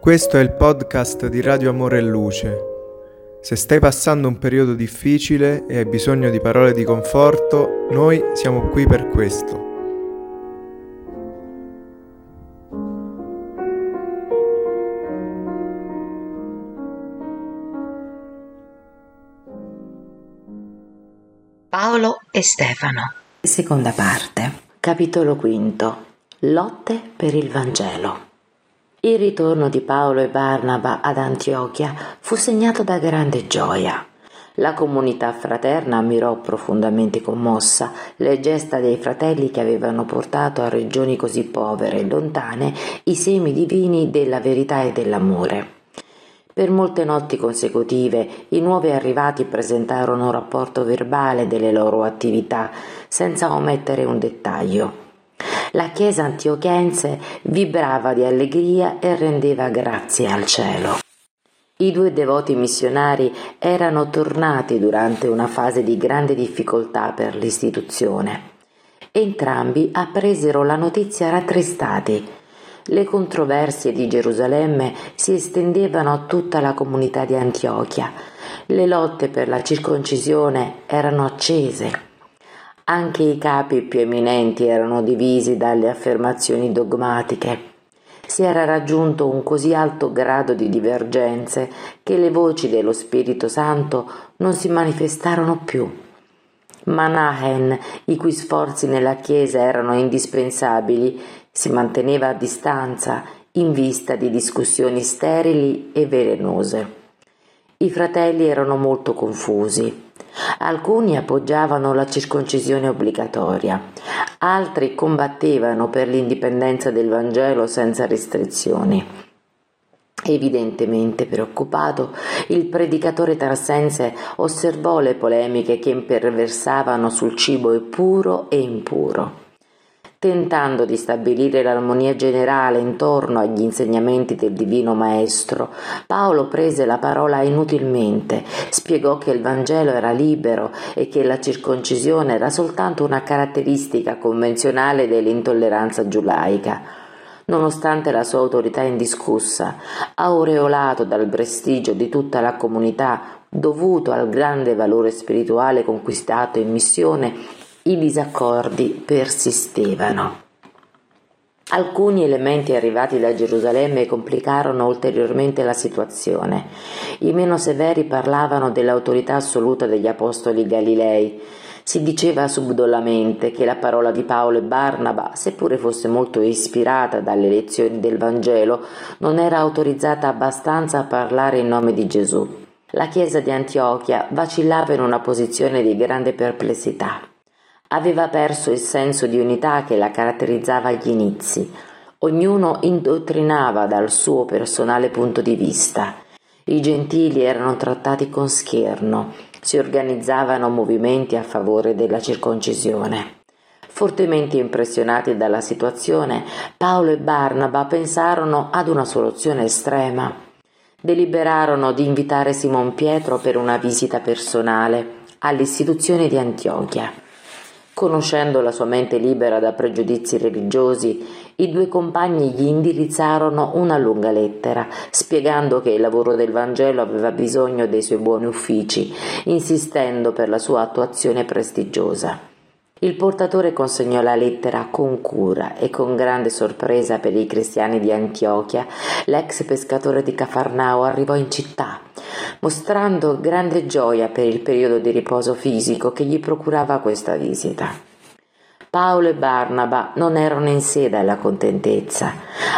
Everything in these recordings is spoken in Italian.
Questo è il podcast di Radio Amore e Luce. Se stai passando un periodo difficile e hai bisogno di parole di conforto, noi siamo qui per questo. Paolo e Stefano. Seconda parte. Capitolo quinto. Lotte per il Vangelo. Il ritorno di Paolo e Barnaba ad Antiochia fu segnato da grande gioia. La comunità fraterna ammirò profondamente commossa le gesta dei fratelli che avevano portato a regioni così povere e lontane i semi divini della verità e dell'amore. Per molte notti consecutive i nuovi arrivati presentarono un rapporto verbale delle loro attività, senza omettere un dettaglio. La chiesa antiochense vibrava di allegria e rendeva grazie al cielo. I due devoti missionari erano tornati durante una fase di grande difficoltà per l'istituzione. Entrambi appresero la notizia rattristati. Le controversie di Gerusalemme si estendevano a tutta la comunità di Antiochia. Le lotte per la circoncisione erano accese. Anche i capi più eminenti erano divisi dalle affermazioni dogmatiche. Si era raggiunto un così alto grado di divergenze che le voci dello Spirito Santo non si manifestarono più. Manahen, i cui sforzi nella Chiesa erano indispensabili, si manteneva a distanza in vista di discussioni sterili e velenose. I fratelli erano molto confusi. Alcuni appoggiavano la circoncisione obbligatoria, altri combattevano per l'indipendenza del Vangelo senza restrizioni. Evidentemente preoccupato, il predicatore tarsense osservò le polemiche che imperversavano sul cibo puro e impuro. Tentando di stabilire l'armonia generale intorno agli insegnamenti del Divino Maestro, Paolo prese la parola inutilmente, spiegò che il Vangelo era libero e che la circoncisione era soltanto una caratteristica convenzionale dell'intolleranza giudaica. Nonostante la sua autorità indiscussa, aureolato dal prestigio di tutta la comunità dovuto al grande valore spirituale conquistato in missione, i disaccordi persistevano. Alcuni elementi arrivati da Gerusalemme complicarono ulteriormente la situazione. I meno severi parlavano dell'autorità assoluta degli apostoli Galilei. Si diceva subdolamente che la parola di Paolo e Barnaba, seppure fosse molto ispirata dalle lezioni del Vangelo, non era autorizzata abbastanza a parlare in nome di Gesù. La chiesa di Antiochia vacillava in una posizione di grande perplessità. Aveva perso il senso di unità che la caratterizzava agli inizi. Ognuno indottrinava dal suo personale punto di vista. I gentili erano trattati con scherno, si organizzavano movimenti a favore della circoncisione. Fortemente impressionati dalla situazione, Paolo e Barnaba pensarono ad una soluzione estrema. Deliberarono di invitare Simon Pietro per una visita personale all'istituzione di Antiochia. Conoscendo la sua mente libera da pregiudizi religiosi, i due compagni gli indirizzarono una lunga lettera, spiegando che il lavoro del Vangelo aveva bisogno dei suoi buoni uffici, insistendo per la sua attuazione prestigiosa. Il portatore consegnò la lettera con cura e con grande sorpresa per i cristiani di Antiochia. L'ex pescatore di Cafarnao arrivò in città mostrando grande gioia per il periodo di riposo fisico che gli procurava questa visita. Paolo e Barnaba non erano in sede alla contentezza.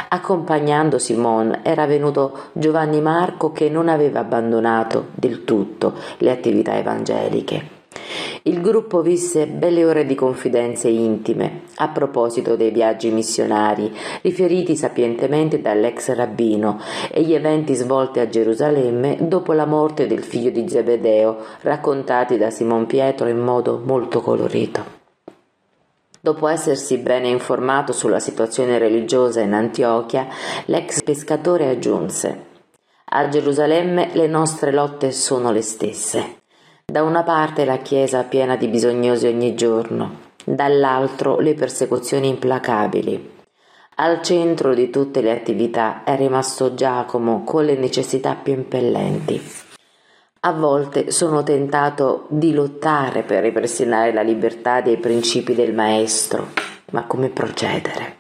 Accompagnando Simon era venuto Giovanni Marco che non aveva abbandonato del tutto le attività evangeliche. Il gruppo visse belle ore di confidenze intime a proposito dei viaggi missionari riferiti sapientemente dall'ex rabbino e gli eventi svolti a Gerusalemme dopo la morte del figlio di Zebedeo, raccontati da Simon Pietro in modo molto colorito. Dopo essersi bene informato sulla situazione religiosa in Antiochia, l'ex pescatore aggiunse A Gerusalemme le nostre lotte sono le stesse. Da una parte la Chiesa piena di bisognosi ogni giorno, dall'altro le persecuzioni implacabili. Al centro di tutte le attività è rimasto Giacomo con le necessità più impellenti. A volte sono tentato di lottare per ripristinare la libertà dei principi del Maestro, ma come procedere?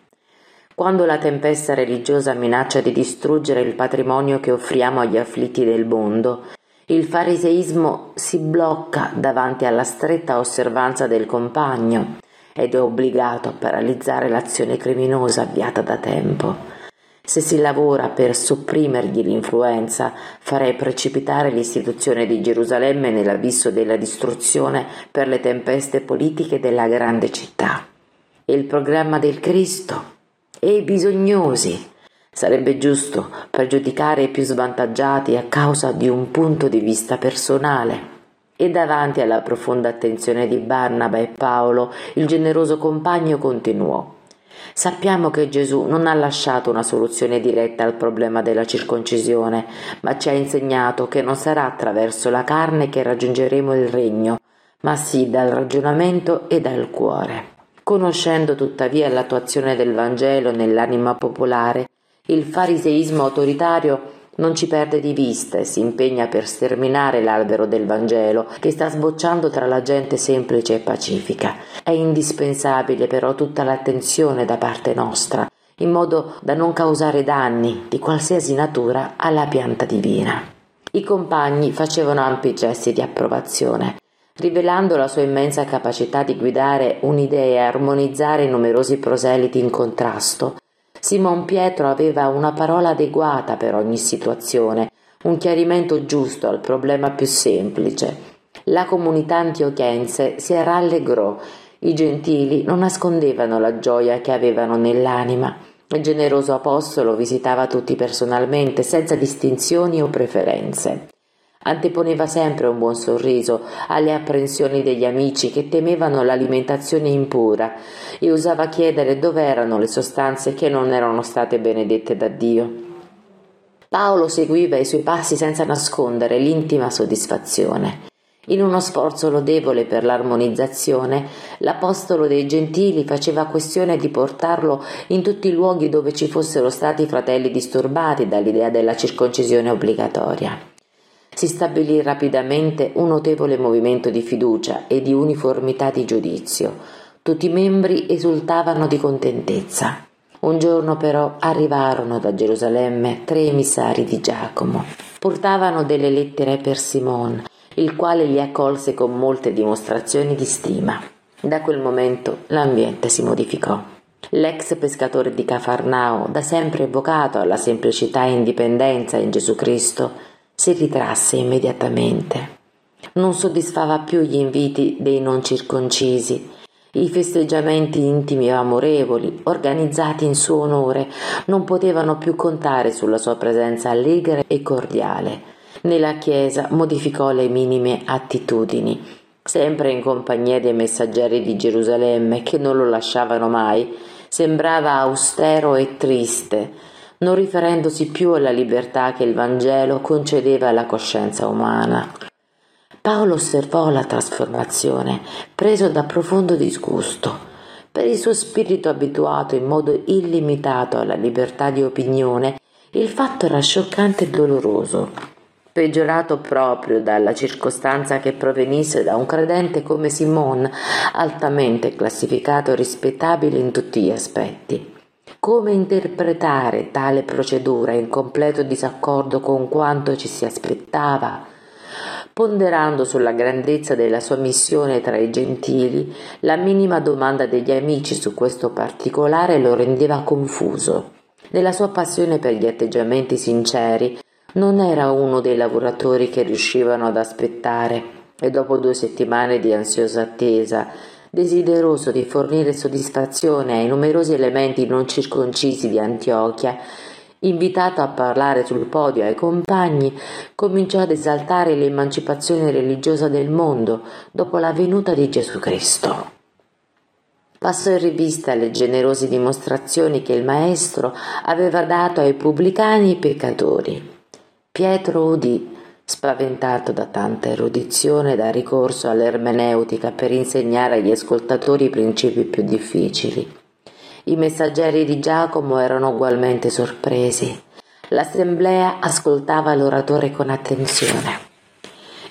Quando la tempesta religiosa minaccia di distruggere il patrimonio che offriamo agli afflitti del mondo, il fariseismo si blocca davanti alla stretta osservanza del compagno ed è obbligato a paralizzare l'azione criminosa avviata da tempo. Se si lavora per sopprimergli l'influenza, farei precipitare l'istituzione di Gerusalemme nell'abisso della distruzione per le tempeste politiche della grande città. Il programma del Cristo? E i bisognosi? Sarebbe giusto pregiudicare i più svantaggiati a causa di un punto di vista personale. E davanti alla profonda attenzione di Barnaba e Paolo, il generoso compagno continuò. Sappiamo che Gesù non ha lasciato una soluzione diretta al problema della circoncisione, ma ci ha insegnato che non sarà attraverso la carne che raggiungeremo il regno, ma sì dal ragionamento e dal cuore. Conoscendo tuttavia l'attuazione del Vangelo nell'anima popolare, il fariseismo autoritario non ci perde di vista e si impegna per sterminare l'albero del Vangelo che sta sbocciando tra la gente semplice e pacifica. È indispensabile però tutta l'attenzione da parte nostra, in modo da non causare danni di qualsiasi natura alla pianta divina. I compagni facevano ampi gesti di approvazione, rivelando la sua immensa capacità di guidare un'idea e armonizzare i numerosi proseliti in contrasto Simon Pietro aveva una parola adeguata per ogni situazione, un chiarimento giusto al problema più semplice. La comunità antiochiense si rallegrò. I gentili non nascondevano la gioia che avevano nell'anima. Il generoso apostolo visitava tutti personalmente, senza distinzioni o preferenze. Anteponeva sempre un buon sorriso alle apprensioni degli amici che temevano l'alimentazione impura e usava chiedere dove erano le sostanze che non erano state benedette da Dio. Paolo seguiva i suoi passi senza nascondere l'intima soddisfazione. In uno sforzo lodevole per l'armonizzazione, l'Apostolo dei Gentili faceva questione di portarlo in tutti i luoghi dove ci fossero stati fratelli disturbati dall'idea della circoncisione obbligatoria. Si stabilì rapidamente un notevole movimento di fiducia e di uniformità di giudizio. Tutti i membri esultavano di contentezza. Un giorno però arrivarono da Gerusalemme tre emissari di Giacomo. Portavano delle lettere per Simon, il quale li accolse con molte dimostrazioni di stima. Da quel momento l'ambiente si modificò. L'ex pescatore di Cafarnao, da sempre evocato alla semplicità e indipendenza in Gesù Cristo, si ritrasse immediatamente. Non soddisfava più gli inviti dei non circoncisi. I festeggiamenti intimi e amorevoli, organizzati in suo onore, non potevano più contare sulla sua presenza allegra e cordiale. Nella chiesa modificò le minime attitudini, sempre in compagnia dei messaggeri di Gerusalemme che non lo lasciavano mai. Sembrava austero e triste, non riferendosi più alla libertà che il Vangelo concedeva alla coscienza umana. Paolo osservò la trasformazione, preso da profondo disgusto. Per il suo spirito abituato in modo illimitato alla libertà di opinione, il fatto era scioccante e doloroso, peggiorato proprio dalla circostanza che provenisse da un credente come Simon, altamente classificato e rispettabile in tutti gli aspetti. Come interpretare tale procedura in completo disaccordo con quanto ci si aspettava? Ponderando sulla grandezza della sua missione tra i gentili, la minima domanda degli amici su questo particolare lo rendeva confuso. Nella sua passione per gli atteggiamenti sinceri, non era uno dei lavoratori che riuscivano ad aspettare e dopo due settimane di ansiosa attesa desideroso di fornire soddisfazione ai numerosi elementi non circoncisi di Antiochia, invitato a parlare sul podio ai compagni, cominciò ad esaltare l'emancipazione religiosa del mondo dopo la venuta di Gesù Cristo. Passò in rivista le generose dimostrazioni che il Maestro aveva dato ai pubblicani e peccatori. Pietro udì spaventato da tanta erudizione da ricorso all'ermeneutica per insegnare agli ascoltatori i principi più difficili. I messaggeri di Giacomo erano ugualmente sorpresi. L'assemblea ascoltava l'oratore con attenzione.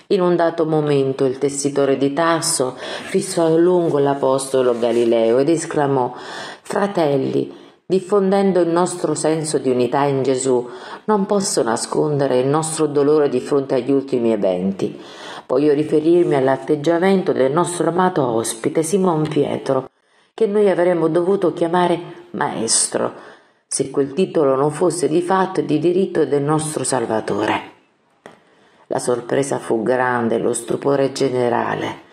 In un dato momento il tessitore di Tasso fissò a lungo l'apostolo Galileo ed esclamò Fratelli, diffondendo il nostro senso di unità in Gesù, non posso nascondere il nostro dolore di fronte agli ultimi eventi. Voglio riferirmi all'atteggiamento del nostro amato ospite Simon Pietro, che noi avremmo dovuto chiamare maestro, se quel titolo non fosse di fatto e di diritto del nostro Salvatore. La sorpresa fu grande, lo stupore generale.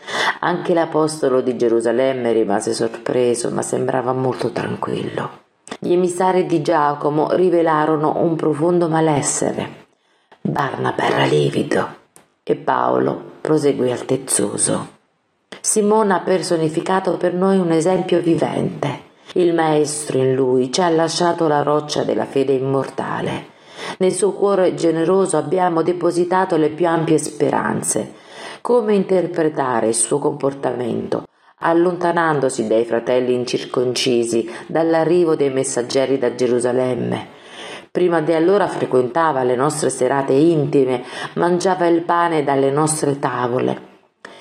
Anche l'apostolo di Gerusalemme rimase sorpreso, ma sembrava molto tranquillo. Gli emissari di Giacomo rivelarono un profondo malessere. Barnaba era livido e Paolo proseguì altezzoso. Simone ha personificato per noi un esempio vivente. Il Maestro in lui ci ha lasciato la roccia della fede immortale. Nel suo cuore generoso abbiamo depositato le più ampie speranze. Come interpretare il suo comportamento, allontanandosi dai fratelli incirconcisi, dall'arrivo dei messaggeri da Gerusalemme? Prima di allora frequentava le nostre serate intime, mangiava il pane dalle nostre tavole.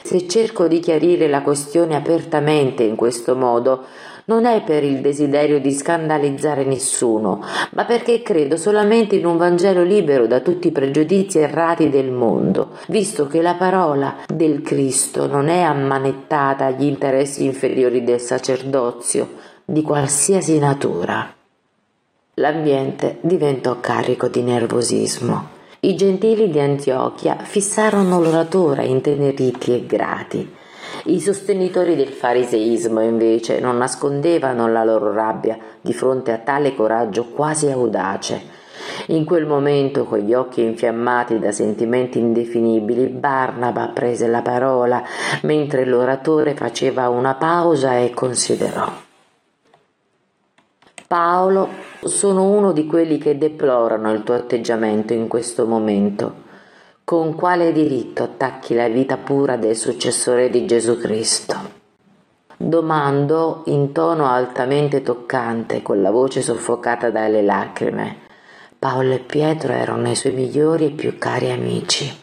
Se cerco di chiarire la questione apertamente in questo modo, non è per il desiderio di scandalizzare nessuno, ma perché credo solamente in un Vangelo libero da tutti i pregiudizi errati del mondo, visto che la parola del Cristo non è ammanettata agli interessi inferiori del sacerdozio, di qualsiasi natura. L'ambiente diventò carico di nervosismo. I gentili di Antiochia fissarono l'oratore inteneriti e grati. I sostenitori del fariseismo, invece, non nascondevano la loro rabbia di fronte a tale coraggio quasi audace. In quel momento, con gli occhi infiammati da sentimenti indefinibili, Barnaba prese la parola mentre l'oratore faceva una pausa e considerò. Paolo, sono uno di quelli che deplorano il tuo atteggiamento in questo momento. Con quale diritto attacchi la vita pura del successore di Gesù Cristo? Domando in tono altamente toccante, con la voce soffocata dalle lacrime. Paolo e Pietro erano i suoi migliori e più cari amici.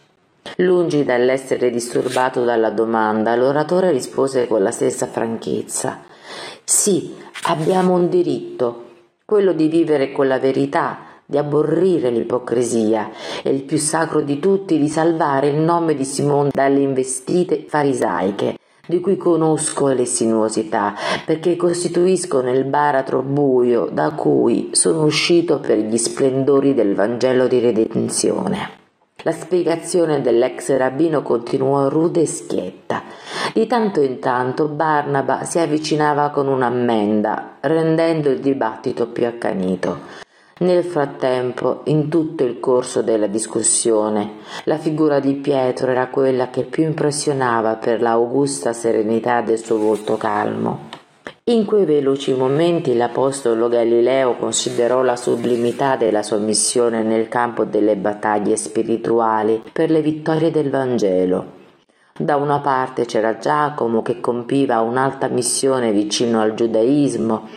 Lungi dall'essere disturbato dalla domanda, l'oratore rispose con la stessa franchezza. Sì, abbiamo un diritto, quello di vivere con la verità, di aborrire l'ipocrisia e il più sacro di tutti di salvare il nome di Simone dalle investite farisaiche di cui conosco le sinuosità, perché costituiscono il baratro buio da cui sono uscito per gli splendori del Vangelo di redenzione. La spiegazione dell'ex rabbino continuò rude e schietta. Di tanto in tanto Barnaba si avvicinava con un'ammenda, rendendo il dibattito più accanito. Nel frattempo, in tutto il corso della discussione, la figura di Pietro era quella che più impressionava per l'augusta serenità del suo volto calmo. In quei veloci momenti l'Apostolo Galileo considerò la sublimità della sua missione nel campo delle battaglie spirituali per le vittorie del Vangelo. Da una parte c'era Giacomo che compiva un'alta missione vicino al giudaismo,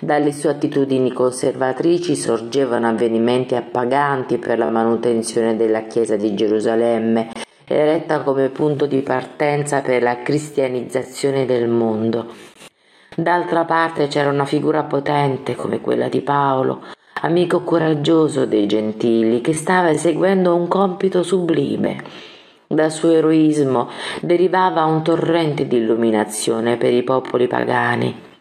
dalle sue attitudini conservatrici sorgevano avvenimenti appaganti per la manutenzione della Chiesa di Gerusalemme, eretta come punto di partenza per la cristianizzazione del mondo. D'altra parte c'era una figura potente come quella di Paolo, amico coraggioso dei gentili, che stava eseguendo un compito sublime. Dal suo eroismo derivava un torrente di illuminazione per i popoli pagani.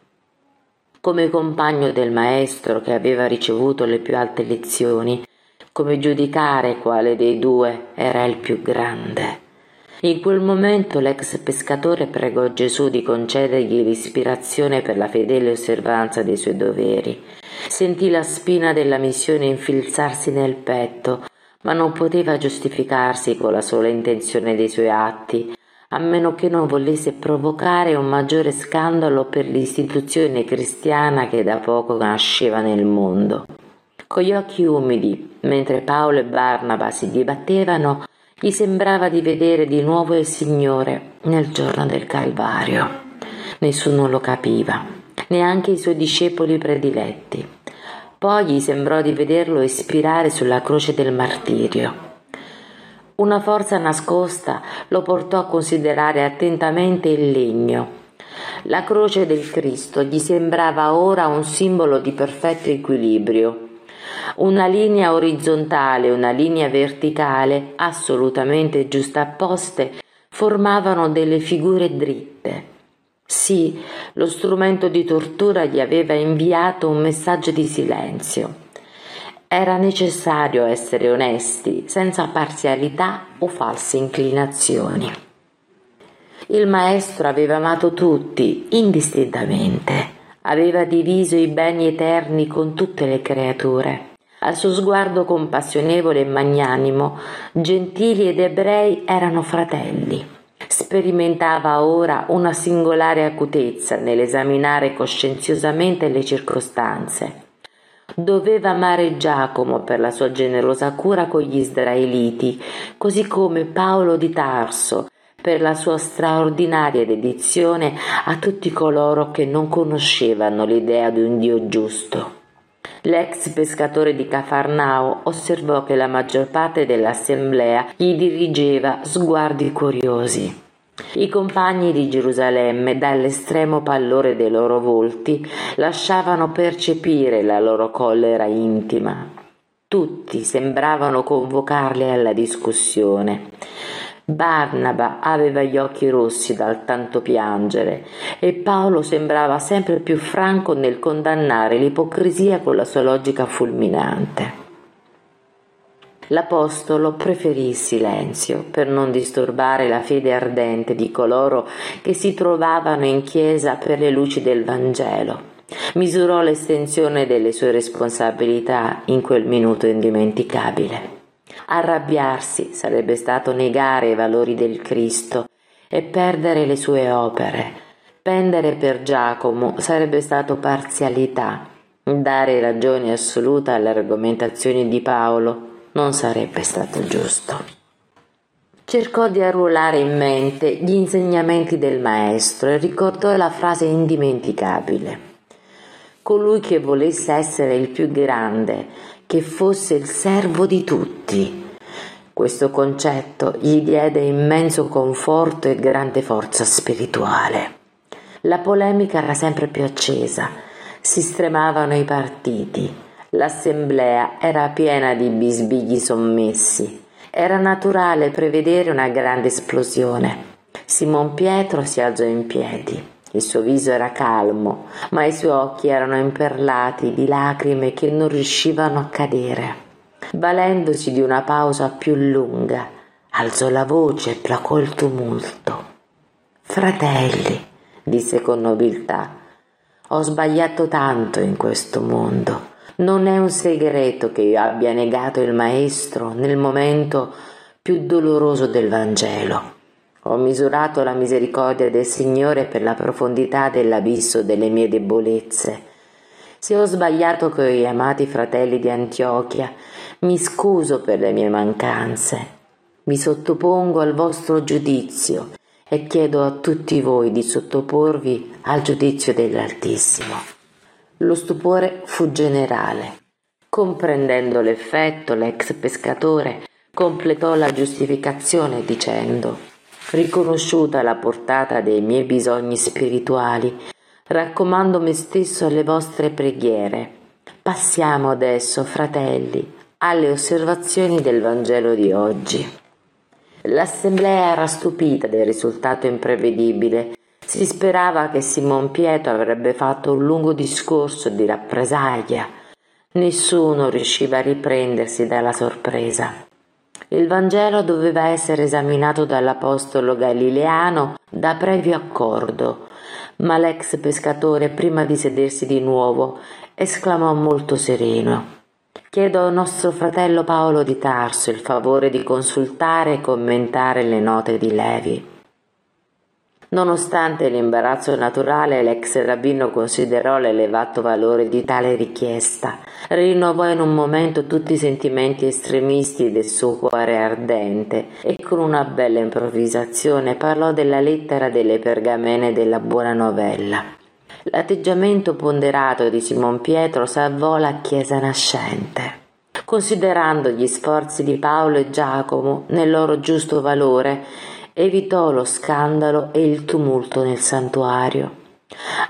Come compagno del maestro che aveva ricevuto le più alte lezioni, come giudicare quale dei due era il più grande. In quel momento l'ex pescatore pregò Gesù di concedergli l'ispirazione per la fedele osservanza dei suoi doveri. Sentì la spina della missione infilzarsi nel petto, ma non poteva giustificarsi con la sola intenzione dei suoi atti, a meno che non volesse provocare un maggiore scandalo per l'istituzione cristiana che da poco nasceva nel mondo. Con gli occhi umidi, mentre Paolo e Barnaba si dibattevano, gli sembrava di vedere di nuovo il Signore nel giorno del Calvario. Nessuno lo capiva. neanche i suoi discepoli prediletti. Poi gli sembrò di vederlo espirare sulla croce del martirio. Una forza nascosta lo portò a considerare attentamente il legno. La croce del Cristo gli sembrava ora un simbolo di perfetto equilibrio. Una linea orizzontale e una linea verticale, assolutamente giustapposte, formavano delle figure dritte. Sì, lo strumento di tortura gli aveva inviato un messaggio di silenzio. Era necessario essere onesti, senza parzialità o false inclinazioni. Il maestro aveva amato tutti, indistintamente, aveva diviso i beni eterni con tutte le creature. Al suo sguardo compassionevole e magnanimo, gentili ed ebrei erano fratelli. Sperimentava ora una singolare acutezza nell'esaminare coscienziosamente le circostanze Doveva amare Giacomo per la sua generosa cura con gli israeliti, così come Paolo di Tarso per la sua straordinaria dedizione a tutti coloro che non conoscevano l'idea di un Dio giusto. L'ex pescatore di Cafarnao osservò che la maggior parte dell'assemblea gli dirigeva sguardi curiosi. I compagni di Gerusalemme, dall'estremo pallore dei loro volti, lasciavano percepire la loro collera intima. Tutti sembravano convocarli alla discussione. Barnaba aveva gli occhi rossi dal tanto piangere e Paolo sembrava sempre più franco nel condannare l'ipocrisia con la sua logica fulminante. L'Apostolo preferì il silenzio per non disturbare la fede ardente di coloro che si trovavano in chiesa per le luci del Vangelo. Misurò l'estensione delle sue responsabilità in quel minuto indimenticabile. Arrabbiarsi sarebbe stato negare i valori del Cristo e perdere le sue opere. Pendere per Giacomo sarebbe stato parzialità. Dare ragione assoluta alle argomentazioni di Paolo non sarebbe stato giusto. Cercò di arruolare in mente gli insegnamenti del maestro e ricordò la frase indimenticabile. Colui che volesse essere il più grande, che fosse il servo di tutti. Questo concetto gli diede immenso conforto e grande forza spirituale. La polemica era sempre più accesa, si stremavano i partiti, L'assemblea era piena di bisbigli sommessi. Era naturale prevedere una grande esplosione. Simon Pietro si alzò in piedi. Il suo viso era calmo, ma i suoi occhi erano imperlati di lacrime che non riuscivano a cadere. Valendosi di una pausa più lunga, alzò la voce e placò il tumulto. Fratelli, disse con nobiltà, ho sbagliato tanto in questo mondo. Non è un segreto che io abbia negato il Maestro nel momento più doloroso del Vangelo. Ho misurato la misericordia del Signore per la profondità dell'abisso delle mie debolezze. Se ho sbagliato con i amati fratelli di Antiochia, mi scuso per le mie mancanze. Mi sottopongo al vostro giudizio e chiedo a tutti voi di sottoporvi al giudizio dell'Altissimo. Lo stupore fu generale. Comprendendo l'effetto, l'ex pescatore completò la giustificazione dicendo Riconosciuta la portata dei miei bisogni spirituali, raccomando me stesso alle vostre preghiere. Passiamo adesso, fratelli, alle osservazioni del Vangelo di oggi. L'assemblea era stupita del risultato imprevedibile si sperava che Simon Pietro avrebbe fatto un lungo discorso di rappresaglia. Nessuno riusciva a riprendersi dalla sorpresa. Il Vangelo doveva essere esaminato dall'Apostolo Galileano da previo accordo, ma l'ex pescatore, prima di sedersi di nuovo, esclamò molto sereno Chiedo al nostro fratello Paolo di Tarso il favore di consultare e commentare le note di Levi. Nonostante l'imbarazzo naturale, l'ex rabbino considerò l'elevato valore di tale richiesta. Rinnovò in un momento tutti i sentimenti estremisti del suo cuore ardente e con una bella improvvisazione parlò della lettera delle pergamene della buona novella. L'atteggiamento ponderato di Simon Pietro salvò la Chiesa nascente. Considerando gli sforzi di Paolo e Giacomo nel loro giusto valore, evitò lo scandalo e il tumulto nel santuario.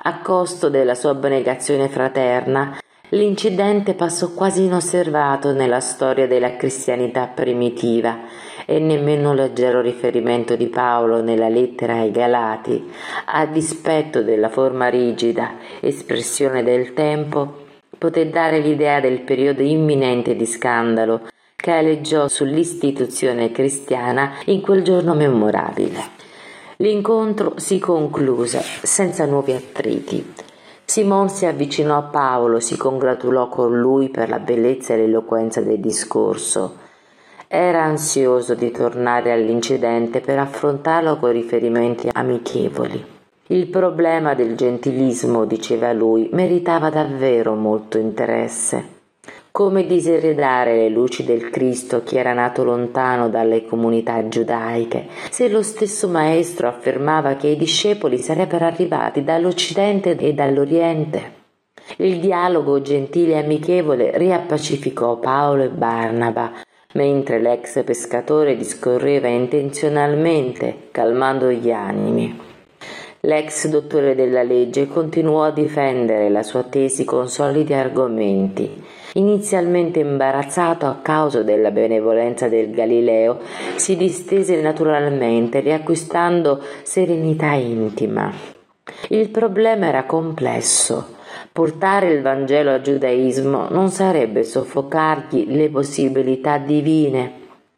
A costo della sua abnegazione fraterna, l'incidente passò quasi inosservato nella storia della cristianità primitiva e nemmeno leggero riferimento di Paolo nella lettera ai Galati, a dispetto della forma rigida, espressione del tempo, poté dare l'idea del periodo imminente di scandalo che aleggiò sull'istituzione cristiana in quel giorno memorabile. L'incontro si concluse senza nuovi attriti. Simon si avvicinò a Paolo, si congratulò con lui per la bellezza e l'eloquenza del discorso. Era ansioso di tornare all'incidente per affrontarlo con riferimenti amichevoli. Il problema del gentilismo, diceva lui, meritava davvero molto interesse. Come diseredare le luci del Cristo che era nato lontano dalle comunità giudaiche, se lo stesso Maestro affermava che i discepoli sarebbero arrivati dall'Occidente e dall'Oriente? Il dialogo gentile e amichevole riappacificò Paolo e Barnaba, mentre l'ex pescatore discorreva intenzionalmente, calmando gli animi. L'ex dottore della legge continuò a difendere la sua tesi con solidi argomenti. Inizialmente imbarazzato a causa della benevolenza del Galileo, si distese naturalmente, riacquistando serenità intima. Il problema era complesso. Portare il Vangelo al giudaismo non sarebbe soffocargli le possibilità divine,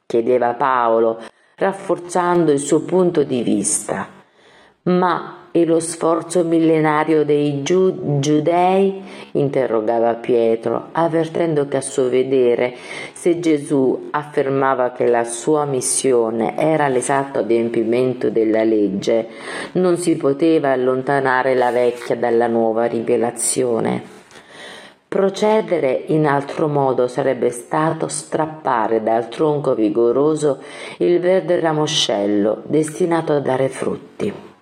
chiedeva Paolo, rafforzando il suo punto di vista. Ma e lo sforzo millenario dei giu- giudei? interrogava Pietro, avvertendo che a suo vedere, se Gesù affermava che la sua missione era l'esatto adempimento della legge, non si poteva allontanare la vecchia dalla nuova rivelazione. Procedere in altro modo sarebbe stato strappare dal tronco vigoroso il verde ramoscello destinato a dare frutti.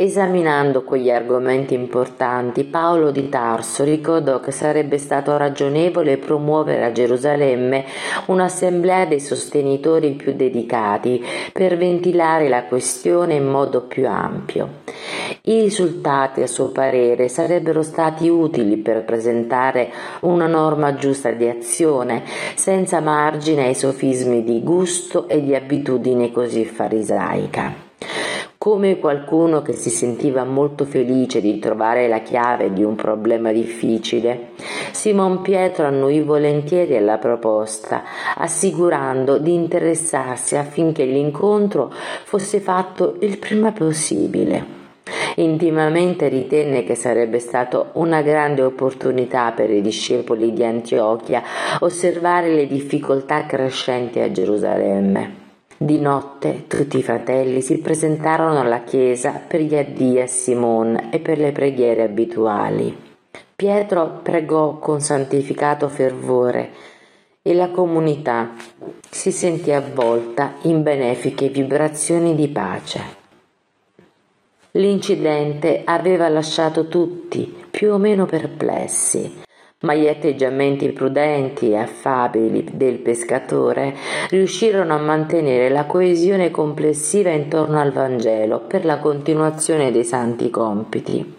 Esaminando quegli argomenti importanti, Paolo di Tarso ricordò che sarebbe stato ragionevole promuovere a Gerusalemme un'assemblea dei sostenitori più dedicati per ventilare la questione in modo più ampio. I risultati, a suo parere, sarebbero stati utili per presentare una norma giusta di azione, senza margine ai sofismi di gusto e di abitudine così farisaica. Come qualcuno che si sentiva molto felice di trovare la chiave di un problema difficile, Simon Pietro annuì volentieri alla proposta, assicurando di interessarsi affinché l'incontro fosse fatto il prima possibile. Intimamente ritenne che sarebbe stata una grande opportunità per i discepoli di Antiochia osservare le difficoltà crescenti a Gerusalemme. Di notte tutti i fratelli si presentarono alla chiesa per gli addii a Simon e per le preghiere abituali. Pietro pregò con santificato fervore e la comunità si sentì avvolta in benefiche vibrazioni di pace. L'incidente aveva lasciato tutti più o meno perplessi ma gli atteggiamenti prudenti e affabili del pescatore riuscirono a mantenere la coesione complessiva intorno al Vangelo per la continuazione dei santi compiti.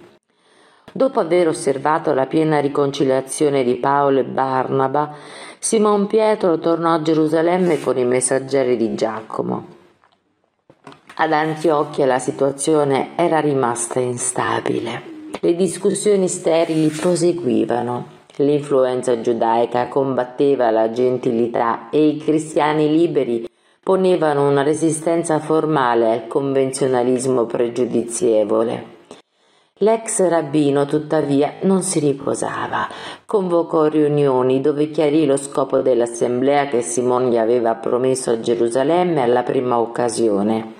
Dopo aver osservato la piena riconciliazione di Paolo e Barnaba, Simon Pietro tornò a Gerusalemme con i messaggeri di Giacomo. Ad Antiochia la situazione era rimasta instabile. Le discussioni sterili proseguivano. L'influenza giudaica combatteva la gentilità e i cristiani liberi ponevano una resistenza formale al convenzionalismo pregiudizievole. L'ex rabbino, tuttavia, non si riposava. Convocò riunioni dove chiarì lo scopo dell'assemblea che Simon gli aveva promesso a Gerusalemme alla prima occasione.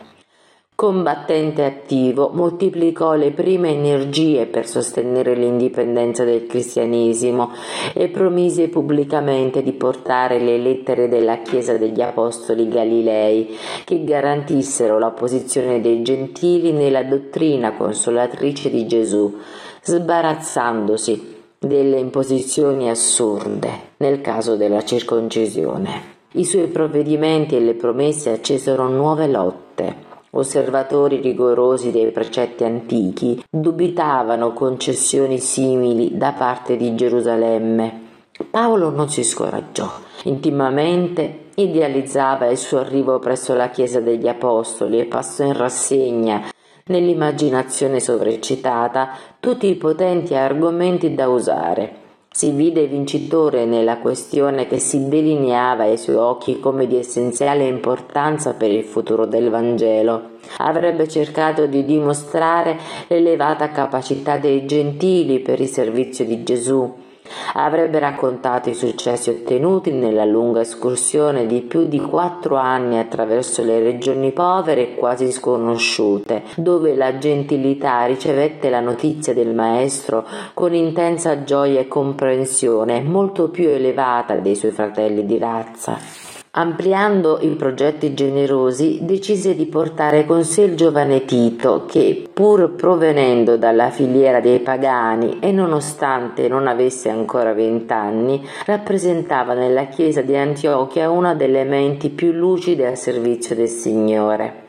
Combattente attivo, moltiplicò le prime energie per sostenere l'indipendenza del cristianesimo e promise pubblicamente di portare le lettere della Chiesa degli Apostoli Galilei che garantissero la posizione dei gentili nella dottrina consolatrice di Gesù, sbarazzandosi delle imposizioni assurde nel caso della circoncisione. I suoi provvedimenti e le promesse accesero nuove lotte Osservatori rigorosi dei precetti antichi dubitavano concessioni simili da parte di Gerusalemme. Paolo non si scoraggiò. Intimamente idealizzava il suo arrivo presso la chiesa degli apostoli e passò in rassegna nell'immaginazione sovreccitata tutti i potenti argomenti da usare si vide vincitore nella questione che si delineava ai suoi occhi come di essenziale importanza per il futuro del Vangelo. Avrebbe cercato di dimostrare l'elevata capacità dei gentili per il servizio di Gesù, Avrebbe raccontato i successi ottenuti nella lunga escursione di più di quattro anni attraverso le regioni povere e quasi sconosciute, dove la gentilità ricevette la notizia del maestro con intensa gioia e comprensione, molto più elevata dei suoi fratelli di razza. Ampliando i progetti generosi, decise di portare con sé il giovane Tito, che, pur provenendo dalla filiera dei pagani e nonostante non avesse ancora vent'anni, rappresentava nella chiesa di Antiochia una delle menti più lucide al servizio del Signore.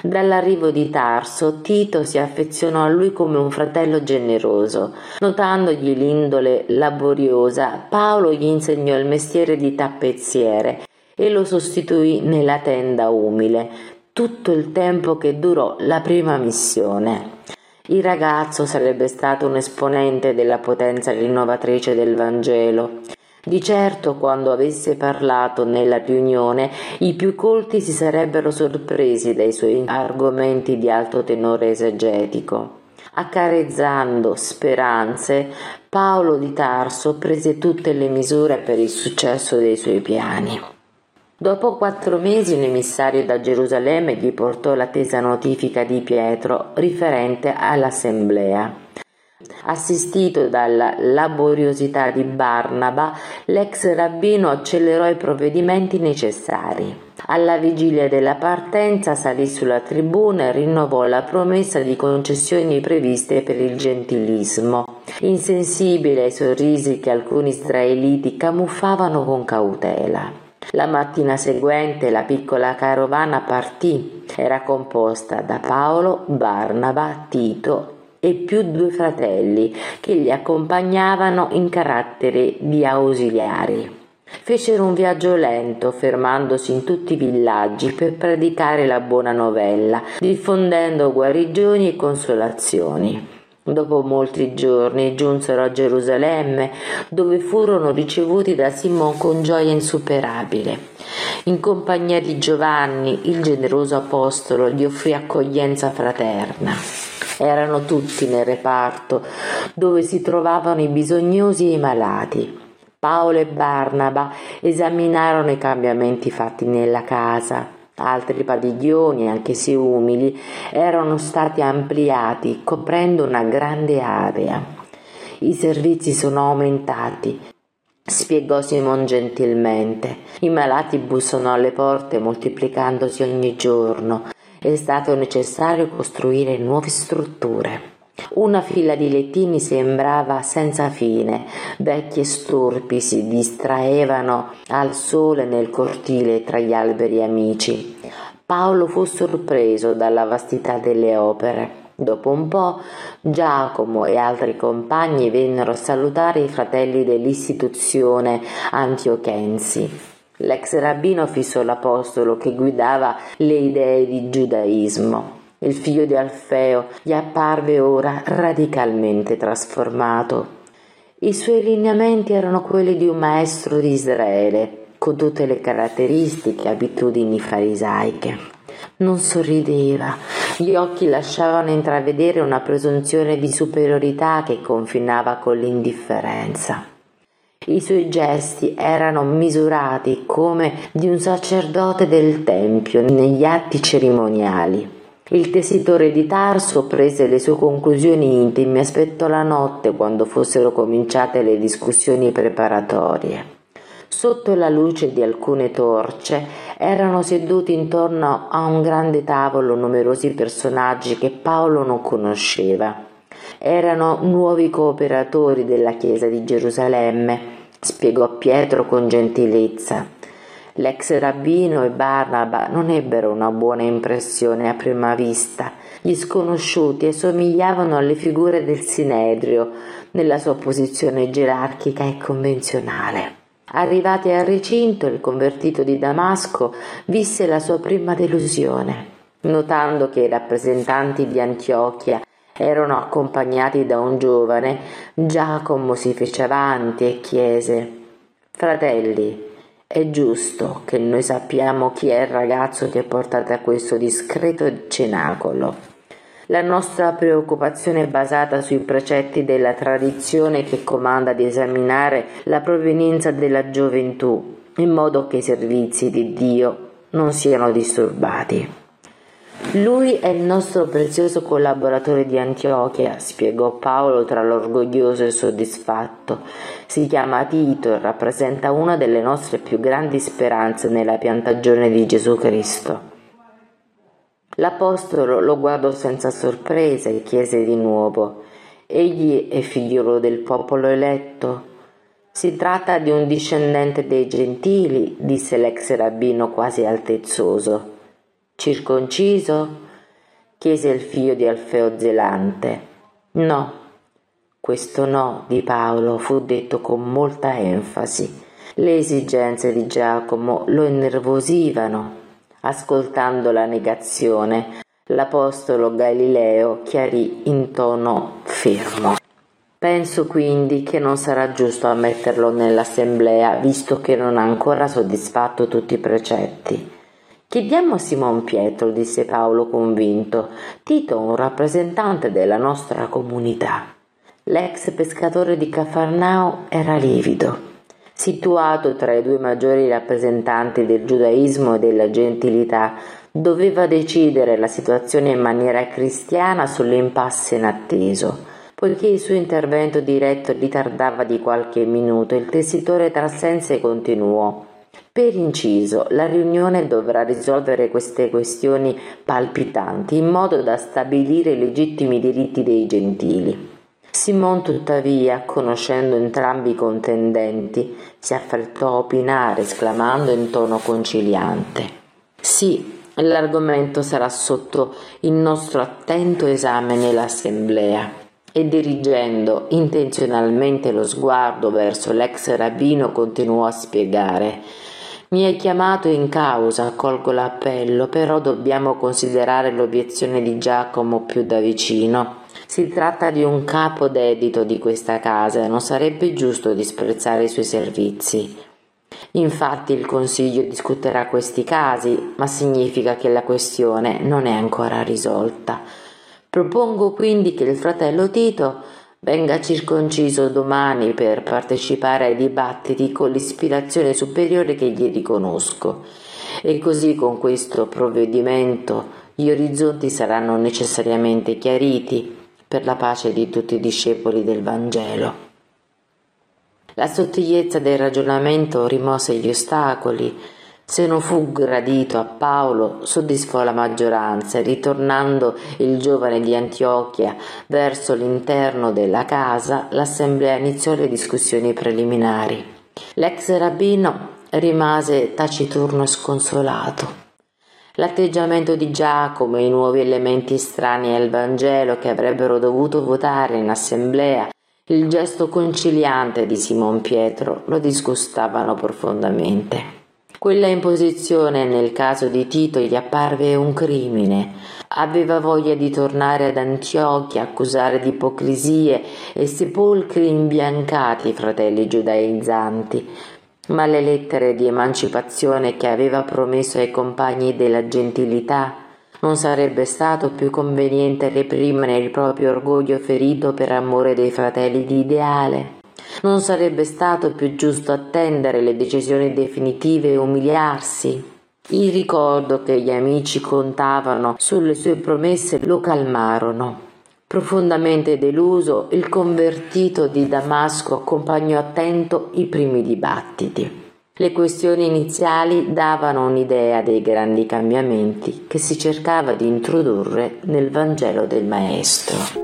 Dall'arrivo di Tarso, Tito si affezionò a lui come un fratello generoso. Notandogli l'indole laboriosa, Paolo gli insegnò il mestiere di tappezziere e lo sostituì nella tenda umile tutto il tempo che durò la prima missione. Il ragazzo sarebbe stato un esponente della potenza rinnovatrice del Vangelo. Di certo, quando avesse parlato nella riunione, i più colti si sarebbero sorpresi dai suoi argomenti di alto tenore esegetico. Accarezzando speranze, Paolo di Tarso prese tutte le misure per il successo dei suoi piani. Dopo quattro mesi un emissario da Gerusalemme gli portò l'attesa notifica di Pietro riferente all'assemblea. Assistito dalla laboriosità di Barnaba, l'ex rabbino accelerò i provvedimenti necessari. Alla vigilia della partenza salì sulla tribuna e rinnovò la promessa di concessioni previste per il gentilismo, insensibile ai sorrisi che alcuni israeliti camuffavano con cautela. La mattina seguente la piccola carovana partì. Era composta da Paolo, Barnaba, Tito e più due fratelli che li accompagnavano in carattere di ausiliari. Fecero un viaggio lento, fermandosi in tutti i villaggi per predicare la buona novella, diffondendo guarigioni e consolazioni. Dopo molti giorni giunsero a Gerusalemme, dove furono ricevuti da Simon con gioia insuperabile. In compagnia di Giovanni, il generoso apostolo gli offrì accoglienza fraterna. Erano tutti nel reparto, dove si trovavano i bisognosi e i malati. Paolo e Barnaba esaminarono i cambiamenti fatti nella casa Altri padiglioni, anche se umili, erano stati ampliati, coprendo una grande area. I servizi sono aumentati, spiegò Simon gentilmente. I malati bussano alle porte moltiplicandosi ogni giorno. È stato necessario costruire nuove strutture. Una fila di lettini sembrava senza fine, vecchi e storpi si distraevano al sole nel cortile tra gli alberi amici. Paolo fu sorpreso dalla vastità delle opere. Dopo un po' Giacomo e altri compagni vennero a salutare i fratelli dell'istituzione antiochensi. L'ex rabbino fissò l'apostolo che guidava le idee di giudaismo. Il figlio di Alfeo gli apparve ora radicalmente trasformato. I suoi lineamenti erano quelli di un maestro di Israele, con tutte le caratteristiche e abitudini farisaiche. Non sorrideva, gli occhi lasciavano intravedere una presunzione di superiorità che confinava con l'indifferenza. I suoi gesti erano misurati come di un sacerdote del tempio negli atti cerimoniali. Il tesitore di Tarso prese le sue conclusioni intime e aspettò la notte quando fossero cominciate le discussioni preparatorie. Sotto la luce di alcune torce erano seduti intorno a un grande tavolo numerosi personaggi che Paolo non conosceva. Erano nuovi cooperatori della Chiesa di Gerusalemme, spiegò Pietro con gentilezza. L'ex rabbino e Barnaba non ebbero una buona impressione a prima vista. Gli sconosciuti assomigliavano alle figure del Sinedrio nella sua posizione gerarchica e convenzionale. Arrivati al recinto, il convertito di Damasco visse la sua prima delusione, notando che i rappresentanti di Antiochia erano accompagnati da un giovane, Giacomo si fece avanti e chiese Fratelli, è giusto che noi sappiamo chi è il ragazzo che portate a questo discreto cenacolo. La nostra preoccupazione è basata sui precetti della tradizione che comanda di esaminare la provenienza della gioventù, in modo che i servizi di Dio non siano disturbati. Lui è il nostro prezioso collaboratore di Antiochia, spiegò Paolo tra l'orgoglioso e il soddisfatto. Si chiama Tito e rappresenta una delle nostre più grandi speranze nella piantagione di Gesù Cristo. L'apostolo lo guardò senza sorpresa e chiese di nuovo Egli è figliolo del popolo eletto? Si tratta di un discendente dei gentili, disse l'ex rabbino quasi altezzoso. Circonciso? chiese il figlio di Alfeo Zelante. No, questo no di Paolo fu detto con molta enfasi. Le esigenze di Giacomo lo innervosivano Ascoltando la negazione, l'Apostolo Galileo chiarì in tono fermo. Penso quindi che non sarà giusto ammetterlo nell'assemblea, visto che non ha ancora soddisfatto tutti i precetti. Chiediamo a Simon Pietro, disse Paolo convinto. Tito un rappresentante della nostra comunità. L'ex pescatore di Cafarnao era livido situato tra i due maggiori rappresentanti del giudaismo e della gentilità, doveva decidere la situazione in maniera cristiana sull'impasse in atteso. Poiché il suo intervento diretto ritardava di qualche minuto, il tessitore trassense continuò. Per inciso, la riunione dovrà risolvere queste questioni palpitanti in modo da stabilire i legittimi diritti dei gentili. Simon tuttavia, conoscendo entrambi i contendenti, si affrettò a opinare, esclamando in tono conciliante. Sì, l'argomento sarà sotto il nostro attento esame nell'assemblea. E dirigendo intenzionalmente lo sguardo verso l'ex rabbino continuò a spiegare mi hai chiamato in causa, colgo l'appello, però dobbiamo considerare l'obiezione di Giacomo più da vicino. Si tratta di un capo dedito di questa casa non sarebbe giusto disprezzare i suoi servizi. Infatti il Consiglio discuterà questi casi, ma significa che la questione non è ancora risolta. Propongo quindi che il fratello Tito venga circonciso domani per partecipare ai dibattiti con l'ispirazione superiore che gli riconosco. E così con questo provvedimento gli orizzonti saranno necessariamente chiariti per la pace di tutti i discepoli del Vangelo. La sottigliezza del ragionamento rimosse gli ostacoli. Se non fu gradito a Paolo, soddisfò la maggioranza ritornando il giovane di Antiochia verso l'interno della casa, l'assemblea iniziò le discussioni preliminari. L'ex rabbino rimase taciturno e sconsolato. L'atteggiamento di Giacomo e i nuovi elementi strani al Vangelo che avrebbero dovuto votare in assemblea, il gesto conciliante di Simon Pietro lo disgustavano profondamente. Quella imposizione nel caso di Tito gli apparve un crimine. Aveva voglia di tornare ad Antiochia, accusare di ipocrisie e sepolcri imbiancati i fratelli giudaizzanti, ma le lettere di emancipazione che aveva promesso ai compagni della gentilità non sarebbe stato più conveniente reprimere il proprio orgoglio ferito per amore dei fratelli di ideale? Non sarebbe stato più giusto attendere le decisioni definitive e umiliarsi? Il ricordo che gli amici contavano sulle sue promesse lo calmarono. Profondamente deluso, il convertito di Damasco accompagnò attento i primi dibattiti. Le questioni iniziali davano un'idea dei grandi cambiamenti che si cercava di introdurre nel Vangelo del Maestro.